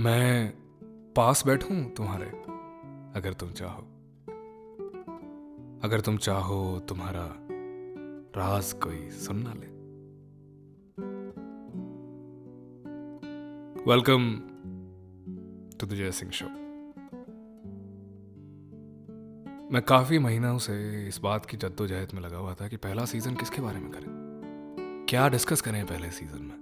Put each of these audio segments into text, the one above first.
मैं पास बैठूं तुम्हारे, अगर तुम चाहो। अगर तुम चाहो, तुम्हारा राज कोई सुन ना ले। वेलकम टू द जय सिंह शो मैं काफ़ी महीनों से इस बात की जद्दोजहद में लगा हुआ था कि पहला सीज़न किसके बारे में करें? क्या डिस्कस करें पहले सीज़न में?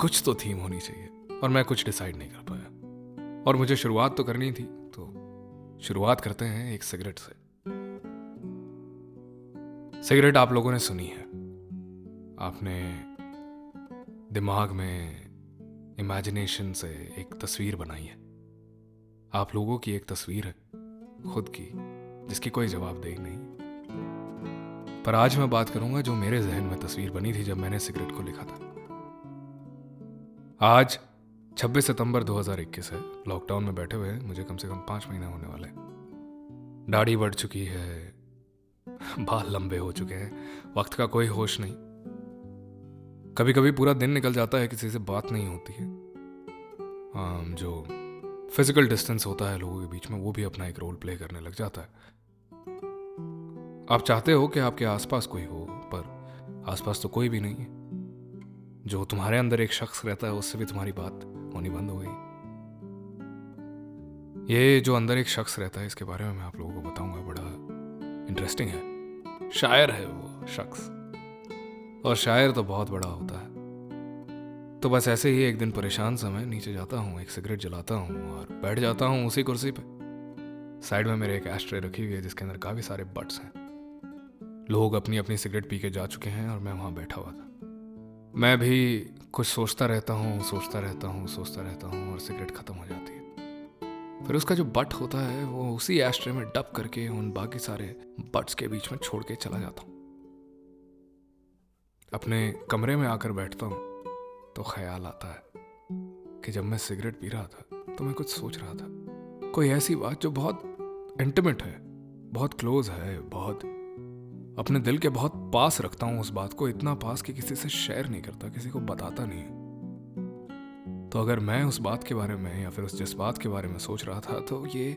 कुछ तो थीम होनी चाहिए। और मैं कुछ डिसाइड नहीं कर पाया। और मुझे शुरुआत तो करनी थी तो शुरुआत करते हैं एक सिगरेट से। सिगरेट आप लोगों ने सुनी है। आपने दिमाग में इमेजिनेशन से एक तस्वीर बनाई है। आप लोगों की एक तस्वीर है, खुद की, जिसकी कोई जवाबदेही नहीं। पर आज मैं बात करूँगा जो मेरे जहन में तस्वीर बनी थी जब मैंने सिगरेट को लिखा था। आज 26 सितंबर 2021 है। लॉकडाउन में बैठे हुए हैं, मुझे कम से कम पाँच महीने होने वाले दाढ़ी बढ़ चुकी है, बाल लंबे हो चुके हैं, वक्त का कोई होश नहीं। कभी कभी पूरा दिन निकल जाता है, किसी से बात नहीं होती है। जो फ़िज़िकल डिस्टेंस होता है लोगों के बीच में, वो भी अपना एक रोल प्ले करने लग जाता है। आप चाहते हो कि आपके आसपास कोई हो, पर आसपास तो कोई भी नहीं है। जो तुम्हारे अंदर एक शख्स रहता है, उससे भी तुम्हारी बात होनी बंद हो गई। ये जो अंदर एक शख्स रहता है, इसके बारे में मैं आप लोगों को बताऊँगा, बड़ा इंटरेस्टिंग है। शायर है वो शख्स। और शायर तो बहुत बड़ा होता है। तो बस ऐसे ही एक दिन परेशान समय नीचे जाता हूँ, एक सिगरेट जलाता हूँ और बैठ जाता हूँ उसी कुर्सी पे। साइड में मेरे एक एस्ट्रे रखी हुई है, जिसके अंदर काफ़ी सारे बट्स हैं। लोग अपनी अपनी सिगरेट पी के जा चुके हैं और मैं वहाँ बैठा हुआ था। मैं भी कुछ सोचता रहता हूँ, सोचता रहता हूँ, सोचता रहता हूँ और सिगरेट ख़त्म हो जाती है। फिर उसका जो बट होता है, वो उसी एस्ट्रे में डप करके उन बाकी सारे बट्स के बीच में छोड़ के चला जाता हूँ। अपने कमरे में आकर बैठता हूँ तो ख्याल आता है कि जब मैं सिगरेट पी रहा था तो मैं कुछ सोच रहा था। कोई ऐसी बात जो बहुत इंटीमेट है, बहुत क्लोज है, बहुत अपने दिल के बहुत पास रखता हूँ उस बात को। इतना पास कि किसी से शेयर नहीं करता, किसी को बताता नहीं तो अगर मैं उस बात के बारे में या फिर उस जज्बात के बारे में सोच रहा था तो ये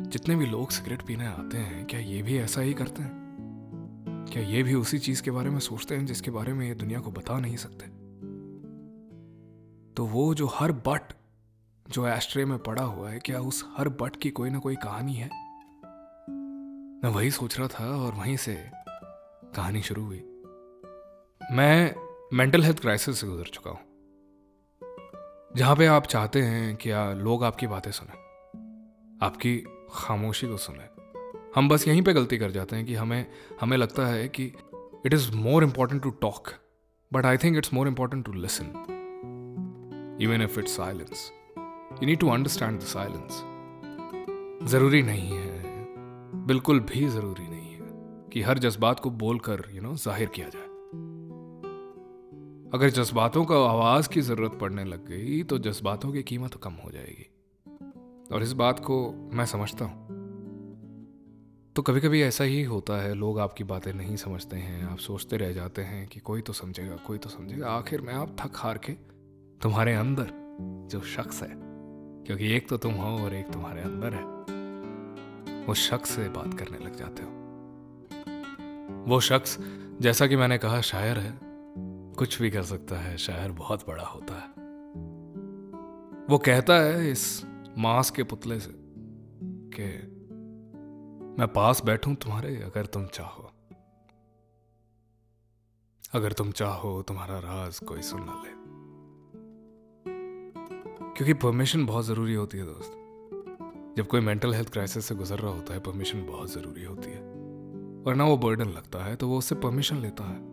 जितने भी लोग सिगरेट पीने आते हैं, क्या ये भी ऐसा ही करते हैं? क्या ये भी उसी चीज़ के बारे में सोचते हैं जिसके बारे में ये दुनिया को बता नहीं सकते? तो वो जो हर बट जो एस्ट्रे में पड़ा हुआ है, क्या उस हर बट की कोई ना कोई कहानी है? मैं वही सोच रहा था और वहीं से कहानी शुरू हुई। मैं मेंटल हेल्थ क्राइसिस से गुजर चुका हूँ। जहाँ पे आप चाहते हैं कि लोग आपकी बातें सुने, आपकी खामोशी को सुने। हम बस यहीं पे गलती कर जाते हैं कि हमें हमें लगता है कि it is more important to talk but I think it's more important to listen even if it's silence you need to understand the silence ज़रूरी नहीं है, बिल्कुल भी ज़रूरी नहीं कि हर जज्बात को बोलकर यू नो ज़ाहिर किया जाए। अगर जज्बातों को आवाज़ की ज़रूरत पड़ने लग गई तो जज्बातों की कीमत कम हो जाएगी। और इस बात को मैं समझता हूँ। तो कभी कभी ऐसा ही होता है, लोग आपकी बातें नहीं समझते हैं, आप सोचते रह जाते हैं कि कोई तो समझेगा, कोई तो समझेगा। आखिर में आप थक हार के तुम्हारे अंदर जो शख्स है, क्योंकि एक तो तुम हो और एक तुम्हारे अंदर है, उस शख्स से बात करने लग जाते हो। वो शख्स, जैसा कि मैंने कहा, शायर है। कुछ भी कर सकता है, शायर बहुत बड़ा होता है। वो कहता है इस मांस के पुतले से कि, मैं पास बैठूं तुम्हारे, अगर तुम चाहो। अगर तुम चाहो, तुम्हारा राज कोई सुन ना ले। क्योंकि परमिशन बहुत ज़रूरी होती है, दोस्त। जब कोई मेंटल हेल्थ क्राइसिस से गुजर रहा होता है परमिशन बहुत ज़रूरी होती है। वरना वो बर्डन लगता है तो वो उससे परमिशन लेता है।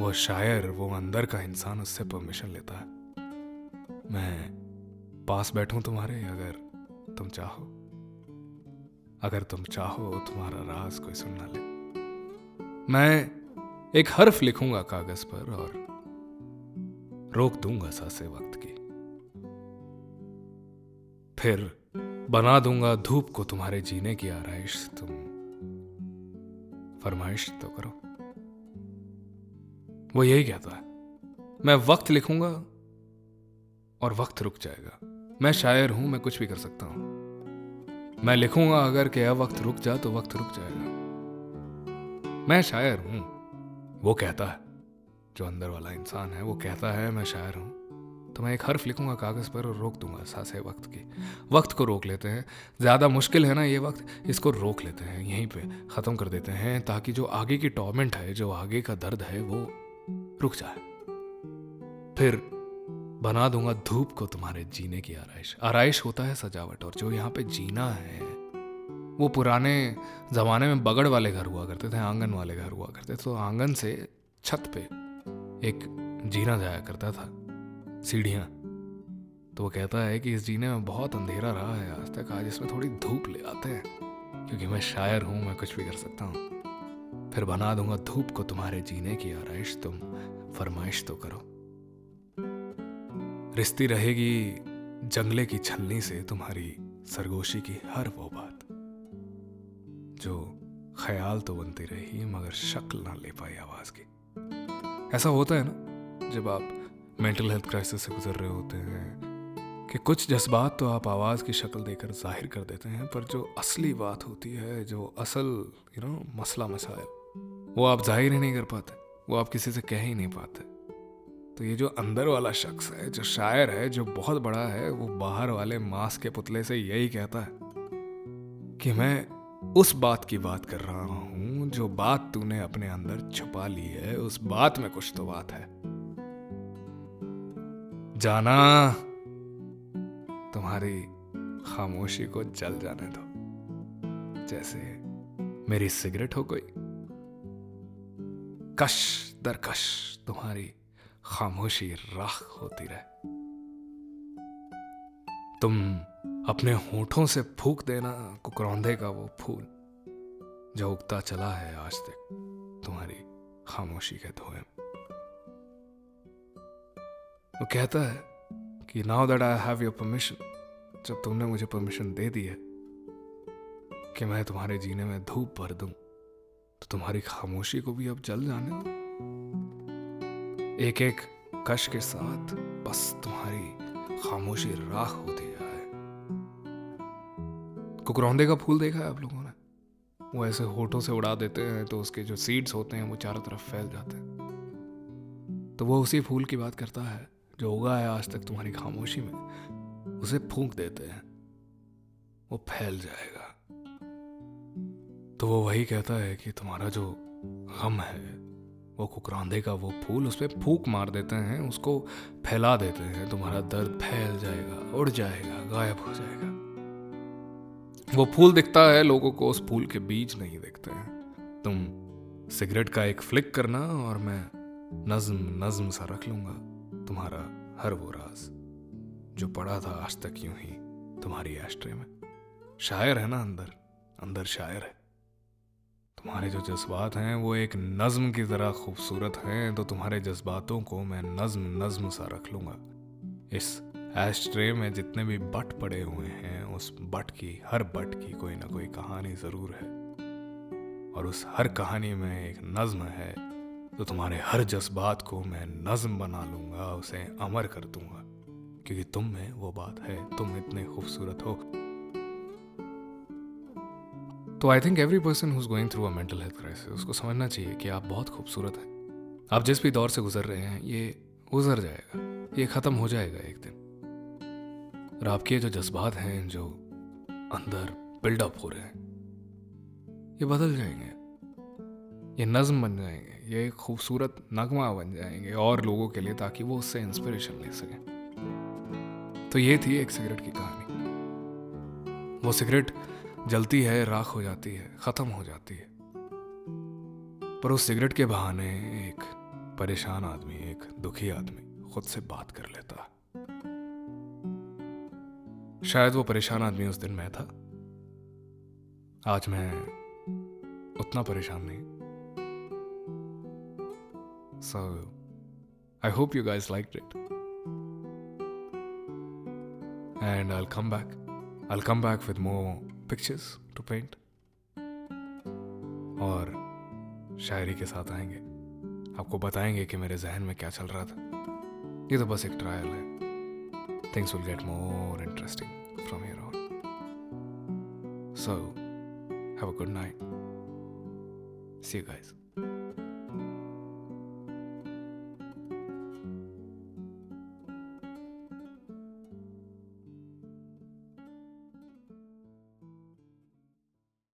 वो शायर, वो अंदर का इंसान उससे परमिशन लेता है। मैं पास बैठूं तुम्हारे, अगर तुम चाहो। अगर तुम चाहो, तुम्हारा राज कोई सुन ना ले। मैं एक हर्फ लिखूँगा कागज़ पर और रोक दूँगा सासे वक्त की। फिर बना दूँगा धूप को तुम्हारे जीने की आरइश, तुम फरमाइश तो करो। वो यही कहता है, मैं वक्त लिखूँगा और वक्त रुक जाएगा। मैं शायर हूँ, मैं कुछ भी कर सकता हूँ। मैं लिखूँगा अगर कि वक्त रुक जा तो वक्त रुक जाएगा। मैं शायर हूँ, वो कहता है, जो अंदर वाला इंसान है, वो कहता है, मैं शायर हूँ। तो मैं एक हर्फ लिखूँगा कागज़ पर और रोक दूँगा साँसें वक्त की। वक्त को रोक लेते हैं। ज़्यादा मुश्किल है ना ये वक्त? इसको रोक लेते हैं, यहीं पे ख़त्म कर देते हैं ताकि जो आगे की टॉर्मेंट है, जो आगे का दर्द है, वो रुक जाए। फिर बना दूँगा धूप को तुम्हारे जीने की आरइश। आरइश होता है सजावट और जो यहाँ पे जीना है, वो पुराने ज़माने में बगड़ वाले घर हुआ करते थे, आँगन वाले घर हुआ करते थे तो आँगन से छत पे एक जीना जाया करता था। सीढ़ियाँ। तो वो कहता है कि इस जीने में बहुत अंधेरा रहा है आज तक, आज इसमें थोड़ी धूप ले आते हैं, क्योंकि मैं शायर हूँ, मैं कुछ भी कर सकता हूँ। फिर बना दूँगा धूप को तुम्हारे जीने की आरइश, तुम फरमाइश तो करो। रिश्ती रहेगी जंगले की छलनी से तुम्हारी सरगोशी की हर वो बात, जो ख्याल तो बनती रही मगर शक्ल ना ले पाई आवाज़ की। ऐसा होता है ना, जब आप मेंटल हेल्थ क्राइसिस से गुजर रहे होते हैं, कि कुछ जज्बात तो आप आवाज़ की शक्ल देकर ज़ाहिर कर देते हैं, पर जो असली बात होती है, जो असल यू नो मसला मसाइल, वो आप ज़ाहिर ही नहीं कर पाते, वो आप किसी से कह ही नहीं पाते। तो ये जो अंदर वाला शख्स है, जो शायर है, जो बहुत बड़ा है, वो बाहर वाले मांस के पुतले से यही कहता है कि मैं उस बात की बात कर रहा हूँ, जो बात तूने अपने अंदर छुपा ली है, उस बात में कुछ तो बात है। जाना। तुम्हारी खामोशी को जल जाने दो। जैसे मेरी सिगरेट हो गई। कश दर कश तुम्हारी खामोशी राख होती रहे। तुम अपने होठों से फूक देना, कुकरौंधे का वो फूल, जो उगता चला है आज तक तुम्हारी खामोशी के धोए में। वो कहता है कि now that I have your permission, जब तुमने मुझे परमिशन दे दी है कि मैं तुम्हारे जीने में धूप भर दूँ तो तुम्हारी खामोशी को भी अब जल जाने दो। एक एक कश के साथ बस तुम्हारी खामोशी राख होती जाए कुकरौंदे का फूल देखा है आप लोगों ने? वो ऐसे होठों से उड़ा देते हैं तो उसके जो सीड्स होते हैं, वो चारों तरफ़ फैल जाते हैं। तो वो उसी फूल की बात करता है जो उगा है आज तक तुम्हारी खामोशी में, उसे फूंक देते हैं। वो फैल जाएगा। तो वो वही कहता है कि तुम्हारा जो गम है, वो कुकरांदे का वो फूल, उस पर फूक मार देते हैं, उसको फैला देते हैं। तुम्हारा दर्द फैल जाएगा, उड़ जाएगा, गायब हो जाएगा। वो फूल दिखता है, लोगों को उस फूल के बीज नहीं दिखते हैं। तुम सिगरेट का एक फ्लिक करना और मैं नज्म नज्म सा रख लूँगा। तुम्हारा हर वो राज, जो पड़ा था आज तक यूँ ही तुम्हारी एस्ट्रे में। शायर है ना अंदर? अंदर शायर है। तुम्हारे जो जज्बात हैं, वो एक नज्म की तरह खूबसूरत हैं तो तुम्हारे जज्बातों को मैं नज्म नज्म सा रख लूँगा। इस एस्ट्रे में जितने भी बट पड़े हुए हैं, उस बट की, हर बट की कोई ना कोई कहानी ज़रूर है। और उस हर कहानी में एक नज्म है तो तुम्हारे हर जज्बात को मैं नज्म बना लूँगा, उसे अमर कर दूँगा। क्योंकि तुम में वो बात है, तुम इतने खूबसूरत हो। तो I think every person who's going through a mental health crisis उसको समझना चाहिए कि आप बहुत खूबसूरत हैं। आप जिस भी दौर से गुजर रहे हैं, ये गुजर जाएगा, ये ख़त्म हो जाएगा एक दिन। और आपके जो जज्बात हैं, जो अंदर बिल्डअप हो रहे हैं, ये बदल जाएँगे। ये नज्म बन जाएँगे, ये खूबसूरत नगमा बन जाएँगे और लोगों के लिए ताकि वो उससे इंस्पिरेशन ले सकें। तो ये थी एक सिगरेट की कहानी। वो सिगरेट जलती है, राख हो जाती है, ख़त्म हो जाती है। पर उस सिगरेट के बहाने एक परेशान आदमी, एक दुखी आदमी खुद से बात कर लेता। शायद वो परेशान आदमी उस दिन मैं था। आज मैं उतना परेशान नहीं। So, I hope you guys liked it. And I'll come back. I'll come back with more pictures to paint. और शायरी के साथ आएँगे आपको बताएँगे कि मेरे जहन में क्या चल रहा था ये तो बस एक ट्रायल है things will get more interesting from here on so have a good night see you guys